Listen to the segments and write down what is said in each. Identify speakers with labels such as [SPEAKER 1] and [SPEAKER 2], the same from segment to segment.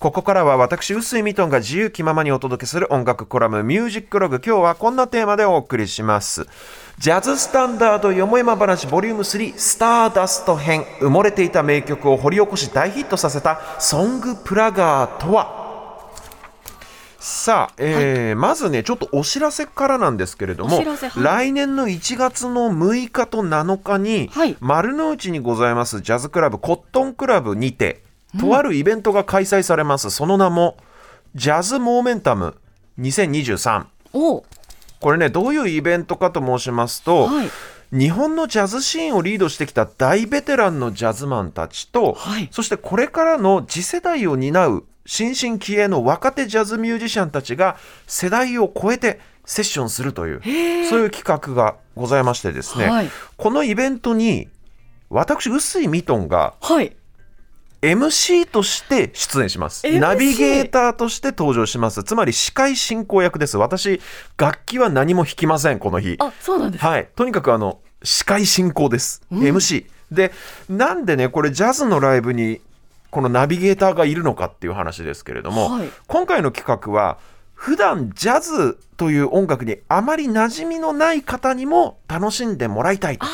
[SPEAKER 1] ここからは私、臼井ミトンが自由気ままにお届けする音楽コラムミュージックログ。今日はこんなテーマでお送りします。ジャズスタンダードよもやま話ボリューム3スターダスト編埋もれていた名曲を掘り起こし大ヒットさせたソングプラガーとはさあ、えーまずねちょっとお知らせからなんですけれども、
[SPEAKER 2] はい
[SPEAKER 1] 来年の1月の6日と7日に、
[SPEAKER 2] はい
[SPEAKER 1] 丸の内にございますジャズクラブコットンクラブにてとあるイベントが開催されます、その名もジャズモーメンタム2023
[SPEAKER 2] お。
[SPEAKER 1] これねどういうイベントかと申しますと、
[SPEAKER 2] はい。
[SPEAKER 1] 日本のジャズシーンをリードしてきた大ベテランのジャズマンたちと、
[SPEAKER 2] はい。
[SPEAKER 1] そしてこれからの次世代を担う新進気鋭の若手ジャズミュージシャンたちが世代を超えてセッションするというそういう企画がございましてですね、
[SPEAKER 2] はい。
[SPEAKER 1] このイベントに私臼井ミトンが
[SPEAKER 2] はい
[SPEAKER 1] MC として出演します。
[SPEAKER 2] MC
[SPEAKER 1] ナビゲーターとして登場します。つまり司会進行役です。私、楽器は何も弾きません、この日。
[SPEAKER 2] あそうなんです
[SPEAKER 1] はい。とにかくあの、司会進行です。MC。で、なんでね、これジャズのライブに、このナビゲーターがいるのかっていう話ですけれども、
[SPEAKER 2] はい
[SPEAKER 1] 今回の企画は、普段ジャズという音楽にあまり馴染みのない方にも楽しんでもらいたいと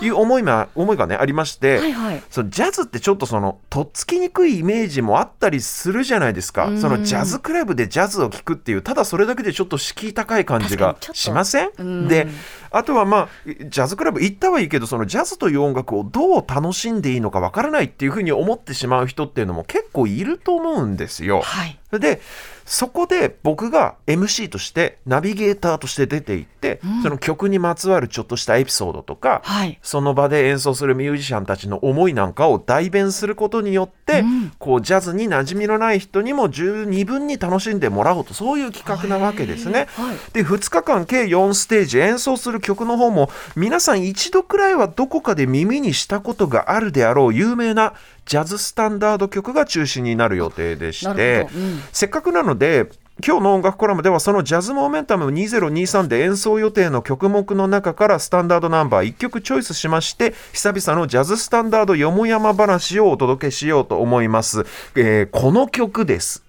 [SPEAKER 1] いう思いが思いがねありまして、
[SPEAKER 2] はいはい。
[SPEAKER 1] そのジャズってちょっとそのとっつきにくいイメージもあったりするじゃないですか。
[SPEAKER 2] うん。
[SPEAKER 1] そのジャズクラブでジャズを聴くっていうただそれだけでちょっと敷居高い感じがしません？
[SPEAKER 2] うん。
[SPEAKER 1] であとはまあジャズクラブ行ったはいいけどそのジャズという音楽をどう楽しんでいいのかわからないっていうふうに思ってしまう人っていうのも結構いると思うんですよ。
[SPEAKER 2] はい。
[SPEAKER 1] でそこで僕が MC としてナビゲーターとして出ていって、その曲にまつわるちょっとしたエピソードとか、
[SPEAKER 2] はい。
[SPEAKER 1] その場で演奏するミュージシャンたちの思いなんかを代弁することによって、
[SPEAKER 2] うん。
[SPEAKER 1] こうジャズに馴染みのない人にも十二分に楽しんでもらおうとそういう企画なわけですね。
[SPEAKER 2] はい。
[SPEAKER 1] で2日間計4ステージ演奏する曲の方も皆さん一度くらいはどこかで耳にしたことがあるであろう有名なジャズスタンダード曲が中心になる予定でし
[SPEAKER 2] な
[SPEAKER 1] て
[SPEAKER 2] うん。
[SPEAKER 1] せっかくなので今日の音楽コラムではそのジャズモーメンタム2023で演奏予定の曲目の中からスタンダードナンバー1曲チョイスしまして久々のジャズスタンダードよもやま話をお届けしようと思います、えーこの曲です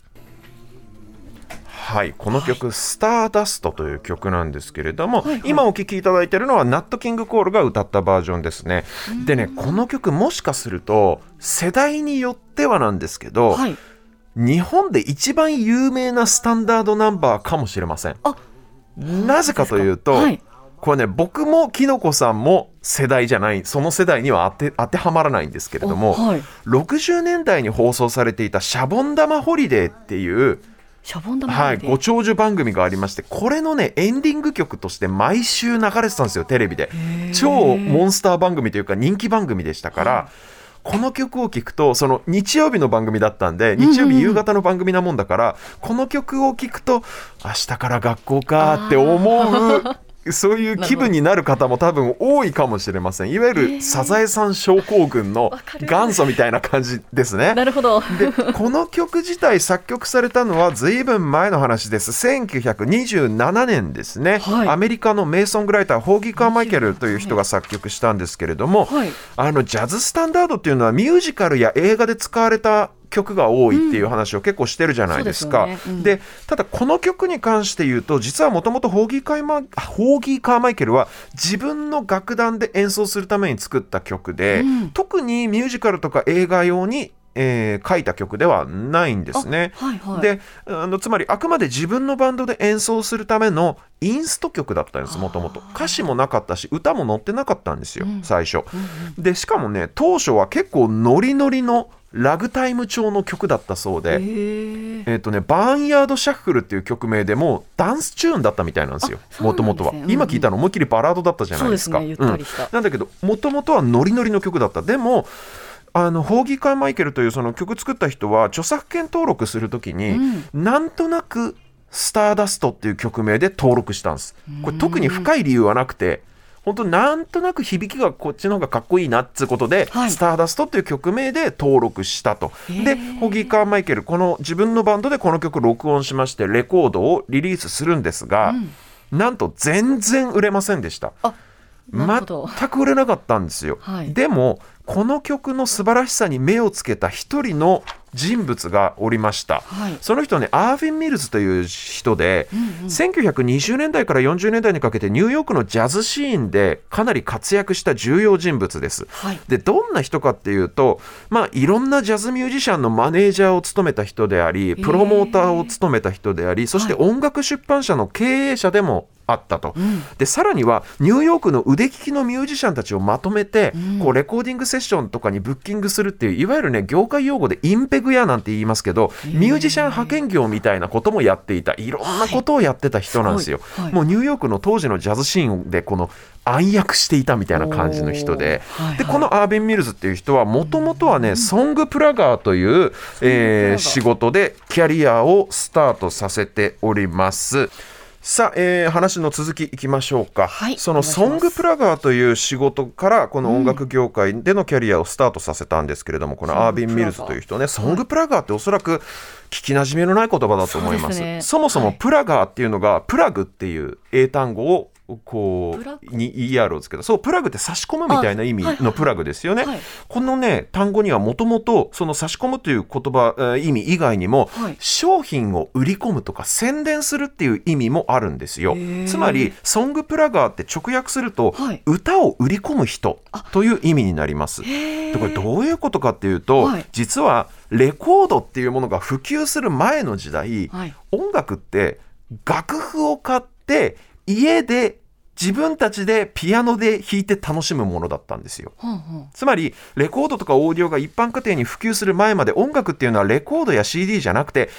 [SPEAKER 1] はい、この曲、スターダストという曲なんですけれども、
[SPEAKER 2] はいはい。
[SPEAKER 1] 今お聴きいただいているのはナットキングコールが歌ったバージョンですね。でね、この曲もしかすると世代によってはなんですけど、
[SPEAKER 2] はい。
[SPEAKER 1] 日本で一番有名なスタンダードナンバーかもしれません。
[SPEAKER 2] あ
[SPEAKER 1] なぜかというと、
[SPEAKER 2] はい。
[SPEAKER 1] これね僕もきのこさんも世代じゃないその世代には当て当てはまらないんですけれども、
[SPEAKER 2] おはい。
[SPEAKER 1] 60年代に放送されていた「シャボン玉ホリデー」っていう
[SPEAKER 2] シャボン玉
[SPEAKER 1] はい、
[SPEAKER 2] で
[SPEAKER 1] ご長寿番組がありましてこれのねエンディング曲として毎週流れてたんですよテレビで。超モンスター番組というか人気番組でしたから、この曲を聴くとその日曜日の番組だったんで日曜日夕方の番組なもんだから、この曲を聴くと明日から学校かって思う そういう気分になる方も多分多いかもしれません。いわゆるサザエさん症候群の元祖みたいな感じですね。
[SPEAKER 2] なるほど。
[SPEAKER 1] でこの曲自体作曲されたのは随分前の話です。1927年ですね、
[SPEAKER 2] はい。
[SPEAKER 1] アメリカの名ソングライターホーギー・カーマイケルという人が作曲したんですけれども、
[SPEAKER 2] はい。
[SPEAKER 1] あのジャズスタンダードっていうのはミュージカルや映画で使われた曲が多いっていう話を結構してるじゃないですか。
[SPEAKER 2] そうですよね。うん。
[SPEAKER 1] でただこの曲に関して言うと実はもともとホーギーカーマホーギー・カーマイケルは自分の楽団で演奏するために作った曲で、
[SPEAKER 2] うん。
[SPEAKER 1] 特にミュージカルとか映画用に、えー書いた曲ではないんですね。
[SPEAKER 2] はいはい。
[SPEAKER 1] であのつまりあくまで自分のバンドで演奏するためのインスト曲だったんですもともと歌詞もなかったし歌も載ってなかったんですよ、最初、でしかもね当初は結構ノリノリのラグタイム調の曲だったそうで、えっ、とね、バーンヤードシャッフルっていう曲名でもうダンスチューンだったみたいなんですよもともとは、
[SPEAKER 2] うんうん
[SPEAKER 1] 今聞いたの思いっきりバラードだったじゃないですか。
[SPEAKER 2] そう
[SPEAKER 1] ん。なんだけどもともとはノリノリの曲だった。でもあのホーギー・カーマイケルというその曲作った人は著作権登録するときに、なんとなく「スターダスト」っていう曲名で登録したんです。これ特に深い理由はなくて本当なんとなく響きがこっちの方がかっこいいなっつうことで「
[SPEAKER 2] はい
[SPEAKER 1] スターダスト」っていう曲名で登録したと。でホギー・カーマイケルこの自分のバンドでこの曲録音しましてレコードをリリースするんですが、なんと全然売れませんでした。
[SPEAKER 2] あ
[SPEAKER 1] 全く売れなかったんですよ。
[SPEAKER 2] はい。
[SPEAKER 1] でもこの曲の素晴らしさに目をつけた一人の人物がおりました、
[SPEAKER 2] はい。
[SPEAKER 1] その人ねアーヴィン・ミルズという人で、1920年代から40年代にかけてニューヨークのジャズシーンでかなり活躍した重要人物です。
[SPEAKER 2] はい。
[SPEAKER 1] でどんな人かっていうと、まあ、いろんなジャズミュージシャンのマネージャーを務めた人でありプロモーターを務めた人でありそして音楽出版社の経営者でもあったと、でさらにはニューヨークの腕利きのミュージシャンたちをまとめて、こうレコーディングセッションとかにブッキングするっていういわゆるね業界用語でインペグやなんて言いますけどミュージシャン派遣業みたいなこともやっていたいろんなことをやってた人なんですよ。
[SPEAKER 2] すごい。はい。
[SPEAKER 1] もうニューヨークの当時のジャズシーンでこの暗躍していたみたいな感じの人で。
[SPEAKER 2] はいはい。
[SPEAKER 1] でこのアービン・ミルズっていう人はもともとはね song plugger という、えー。仕事でキャリアをスタートさせております。さあ、えー話の続きいきましょうか、
[SPEAKER 2] はい
[SPEAKER 1] その song plugger という仕事からこの音楽業界でのキャリアをスタートさせたんですけれどもこのアービン・ミルズという人ね song plugger っておそらく聞きなじみのない言葉だと思います。
[SPEAKER 2] ね。
[SPEAKER 1] そもそも
[SPEAKER 2] はい
[SPEAKER 1] plugger っていうのが plug っていう英単語をこうに ER をつけたそうプラグって差し込むみたいな意味のプラグですよね、
[SPEAKER 2] はい。
[SPEAKER 1] このね単語にはもともとその差し込むという言葉、えー意味以外にも、
[SPEAKER 2] はい。
[SPEAKER 1] 商品を売り込むとか宣伝するっていう意味もあるんですよ。つまりソングプラガーって直訳すると、
[SPEAKER 2] はい。
[SPEAKER 1] 歌を売り込む人という意味になります。でこれどういうことかっていうと、
[SPEAKER 2] はい。
[SPEAKER 1] 実はレコードっていうものが普及する前の時代、
[SPEAKER 2] はい。
[SPEAKER 1] 音楽って楽譜を買って家で自分たちでピアノで弾いて楽しむものだったんですよ。
[SPEAKER 2] ほんほん
[SPEAKER 1] つまりレコードとかオーディオが一般家庭に普及する前まで音楽っていうのはレコードや CD じゃなくて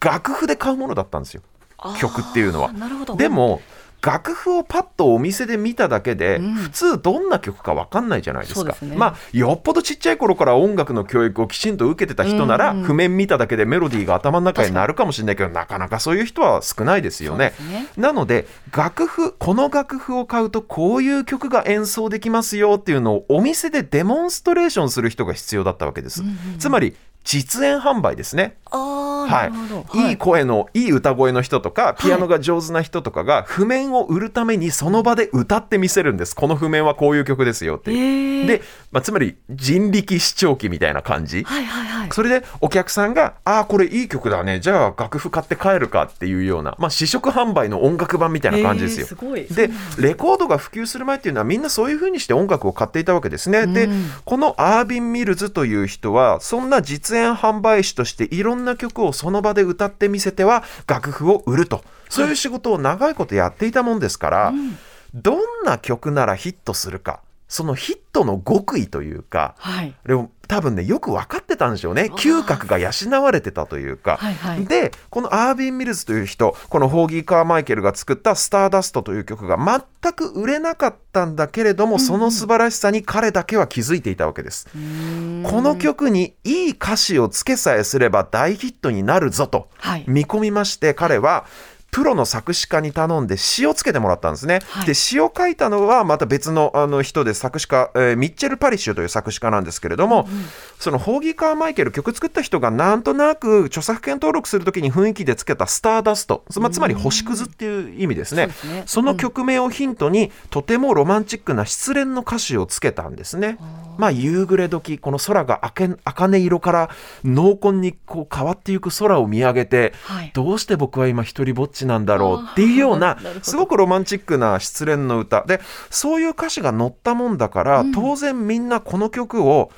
[SPEAKER 1] 楽譜で買うものだったんですよ曲っていうのは。
[SPEAKER 2] なるほど
[SPEAKER 1] でも楽譜をパッとお店で見ただけで、
[SPEAKER 2] うん。
[SPEAKER 1] 普通どんな曲か分かんないじゃないですか。
[SPEAKER 2] ね。
[SPEAKER 1] まあよっぽどちっちゃい頃から音楽の教育をきちんと受けてた人なら、譜面見ただけでメロディーが頭の中になるかもしれないけどなかなかそういう人は少ないですよね。
[SPEAKER 2] ね。
[SPEAKER 1] なので楽譜この楽譜を買うとこういう曲が演奏できますよっていうのをお店でデモンストレーションする人が必要だったわけです、
[SPEAKER 2] うんうんうん。
[SPEAKER 1] つまり実演販売ですね。
[SPEAKER 2] ああ
[SPEAKER 1] は、
[SPEAKER 2] ない。
[SPEAKER 1] いい声のいい歌声の人とかピアノが上手な人とかが譜面を売るためにその場で歌ってみせるんです。この譜面はこういう曲ですよっていう、で、まあ、つまり人力視聴器みたいな感じ。
[SPEAKER 2] はいはいはい。
[SPEAKER 1] それでお客さんが「ああこれいい曲だね。じゃあ楽譜買って帰るか」っていうような、まあ、試食販売の音楽版みたいな感じですよ。
[SPEAKER 2] すごい。
[SPEAKER 1] でレコードが普及する前っていうのはみんなそういう風にして音楽を買っていたわけですね。で
[SPEAKER 2] うん。
[SPEAKER 1] このアービン・ミルズという人はそんな実演販売師としていろんな曲をその場で歌ってみせては楽譜を売ると。そういう仕事を長いことやっていたもんですから、どんな曲ならヒットするかそのヒットの極意というか
[SPEAKER 2] はい。
[SPEAKER 1] でも多分ねよく分かってたんでしょうね。嗅覚が養われてたというか、
[SPEAKER 2] はいはい。
[SPEAKER 1] でこのアービン・ミルズという人このホーギー・カーマイケルが作った「スターダスト」という曲が全く売れなかったんだけれども、その素晴らしさに彼だけは気づいていたわけです。この曲にいい歌詞をつけさえすれば大ヒットになるぞと
[SPEAKER 2] はい。
[SPEAKER 1] 見込みまして彼はプロの作詞家に頼んで詩をつけてもらったんですね。
[SPEAKER 2] はい。
[SPEAKER 1] で詩を書いたのはまた別のあの人で作詞家、えーミッチェル・パリッシュという作詞家なんですけれども、そのホーギー・カーマイケル曲作った人がなんとなく著作権登録するときに雰囲気でつけた「スターダスト」つまつまり星屑っていう意味ですね。
[SPEAKER 2] ね。
[SPEAKER 1] その曲名をヒントに、とてもロマンチックな失恋の歌詞をつけたんですね。まあ夕暮れ時この空が茜茜色から濃紺にこう変わっていく空を見上げて、
[SPEAKER 2] はい。
[SPEAKER 1] どうして僕は今一人ぼっちなんだろうっていうような すごくロマンチックな失恋の歌。でそういう歌詞が載ったもんだから、当然みんなこの曲を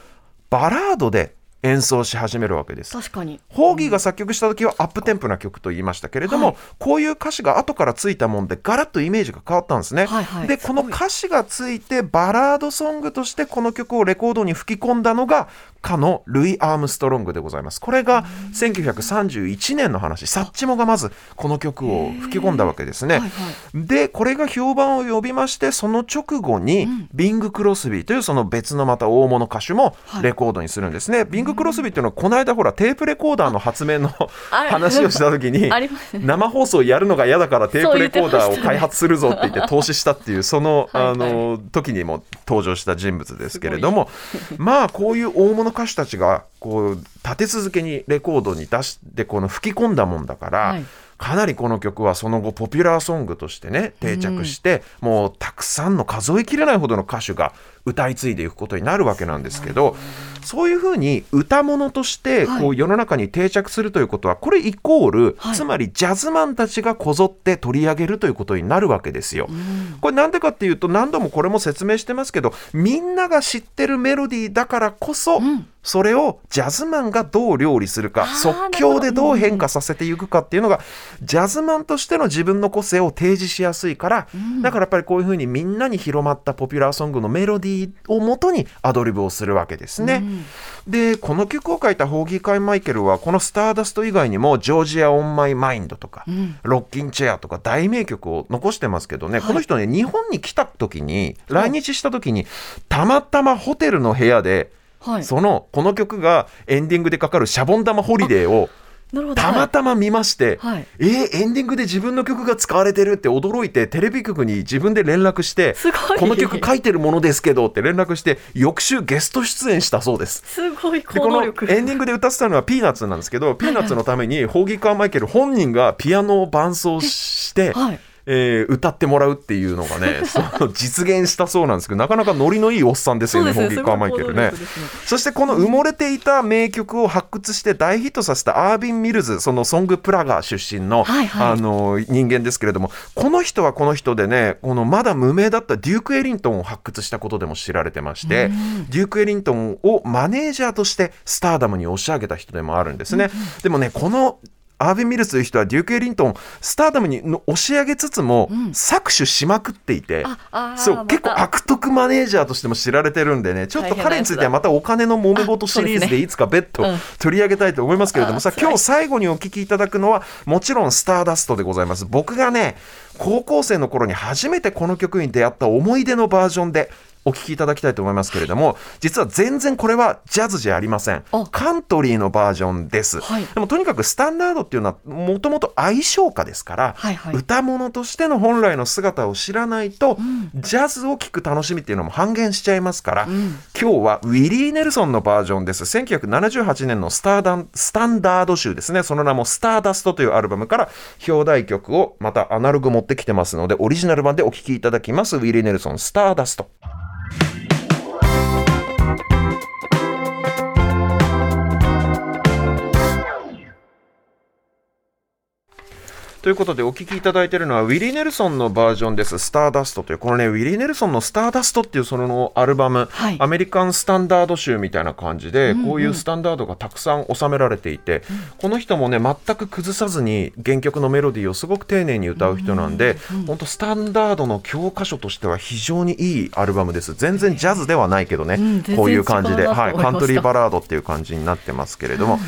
[SPEAKER 1] バラードで演奏し始めるわけです。
[SPEAKER 2] 確かに。
[SPEAKER 1] ホーギーが作曲した時はアップテンポな曲と言いましたけれども、
[SPEAKER 2] はい。
[SPEAKER 1] こういう歌詞が後からついたもんでガラッとイメージが変わったんですね。
[SPEAKER 2] はいはい。
[SPEAKER 1] ですこの歌詞がついてバラードソングとしてこの曲をレコードに吹き込んだのがかのルイ・アームストロングでございます。これが1931年の話サッチモがまずこの曲を吹き込んだわけですね。
[SPEAKER 2] はいはい。
[SPEAKER 1] でこれが評判を呼びましてその直後に、ビング・クロスビーというその別のまた大物歌手も
[SPEAKER 2] はい。
[SPEAKER 1] レコードにするんですね、ビング・クロスビーっていうのはこの間ほらテープレコーダーの発明の話をした時に生放送やるのが嫌だからテープレコーダーを開発するぞって言って投資したっていうそのあの時にも登場した人物ですけれどもまあこういう大物歌手たちがこう立て続けにレコードに出してこの吹き込んだもんだから、
[SPEAKER 2] はい。
[SPEAKER 1] かなりこの曲はその後ポピュラーソングとしてね定着して、もうたくさんの数えきれないほどの歌手が歌い継いでいくことになるわけなんですけど、そういうふうに歌物としてこう世の中に定着するということはこれイコール、
[SPEAKER 2] はい。
[SPEAKER 1] つまりジャズマンたちがこぞって取り上げるということになるわけですよ。これなんでかっていうと何度もこれも説明してますけどみんなが知ってるメロディーだからこそ、
[SPEAKER 2] ん
[SPEAKER 1] それをジャズマンがどう料理するか即興でどう変化させていくかっていうのがジャズマンとしての自分の個性を提示しやすいから、だからやっぱりこういうふうにみんなに広まったポピュラーソングのメロディーをもとにアドリブをするわけですね。でこの曲を書いたホーギー・カイ・マイケルはこの「スターダスト」以外にも「ジョージア・オン・マイ・マインド」とか、Rockin' Chair」とか大名曲を残してますけどね、この人ね日本に来た時に来日した時にたまたまホテルの部屋で
[SPEAKER 2] はい。
[SPEAKER 1] そのこの曲がエンディングでかかる「シャボン玉ホリデー」を。たまたま見まして、
[SPEAKER 2] はい
[SPEAKER 1] えーエンディングで自分の曲が使われてるって驚いてテレビ局に自分で連絡してこの曲書いてるものですけどって連絡して翌週ゲスト出演したそうです。
[SPEAKER 2] すごい
[SPEAKER 1] でこのエン。ディングで歌ってたのはピーナッツなんですけど、ピーナッツのためにホーギー・カーマイケル本人がピアノを伴奏して、
[SPEAKER 2] はい。
[SPEAKER 1] えー歌ってもらうっていうのがね その実現したそうなんですけどなかなかノリのいいおっさんですよね
[SPEAKER 2] そうですね。
[SPEAKER 1] ホーギー・カーマイケルね。
[SPEAKER 2] ね
[SPEAKER 1] そしてこの埋もれていた名曲を発掘して大ヒットさせたアービン・ミルズそのソングプラガ出身の,、
[SPEAKER 2] はいはい。
[SPEAKER 1] あの人間ですけれどもこの人はこの人でねこのまだ無名だったデューク・エリントンを発掘したことでも知られてましてデューク・エリントンをマネージャーとしてスターダムに押し上げた人でもあるんですね。でもねこのアービン・ミルズという人はデューク・エリントンスターダムにの押し上げつつも、搾取しまくっていてそう結構悪徳マネージャーとしても知られてるんでねちょっと彼についてはまたお金の揉め事シリーズでいつか別途
[SPEAKER 2] うん
[SPEAKER 1] 取り上げたいと思いますけれどもさ
[SPEAKER 2] あ辛い
[SPEAKER 1] 今日最後にお聞きいただくのはもちろん「スターダスト」でございます。僕がね高校生の頃に初めてこの曲に出会った思い出のバージョンでお聞きいただきたいと思いますけれども実は全然これはジャズじゃありません。
[SPEAKER 2] あ。
[SPEAKER 1] カントリーのバージョンです、
[SPEAKER 2] はい。
[SPEAKER 1] でもとにかくスタンダードっていうのはもともと愛称歌ですから、
[SPEAKER 2] はいはい。
[SPEAKER 1] 歌物としての本来の姿を知らないと、ジャズを聴く楽しみっていうのも半減しちゃいますから、今日はウィリー・ネルソンのバージョンです。1978年のスターダンスタンダード集ですね。その名も「スターダスト」というアルバムから表題曲をまたアナログ持ってきてますのでオリジナル版でお聴きいただきます。ウィリー・ネルソン「スターダスト」ということでお聴きいただいているのはウィリー・ネルソンのバージョンです「スターダスト」というこのねウィリー・ネルソンの「スターダスト」っていうそのアルバム、
[SPEAKER 2] はい。
[SPEAKER 1] アメリカンスタンダード集みたいな感じで、こういうスタンダードがたくさん収められていて、この人もね全く崩さずに原曲のメロディーをすごく丁寧に歌う人なんで、本当スタンダードの教科書としては非常にいいアルバムです。全然ジャズではないけどね、
[SPEAKER 2] うん。
[SPEAKER 1] こういう感じで、はい、カントリーバラードっていう感じになってますけれども、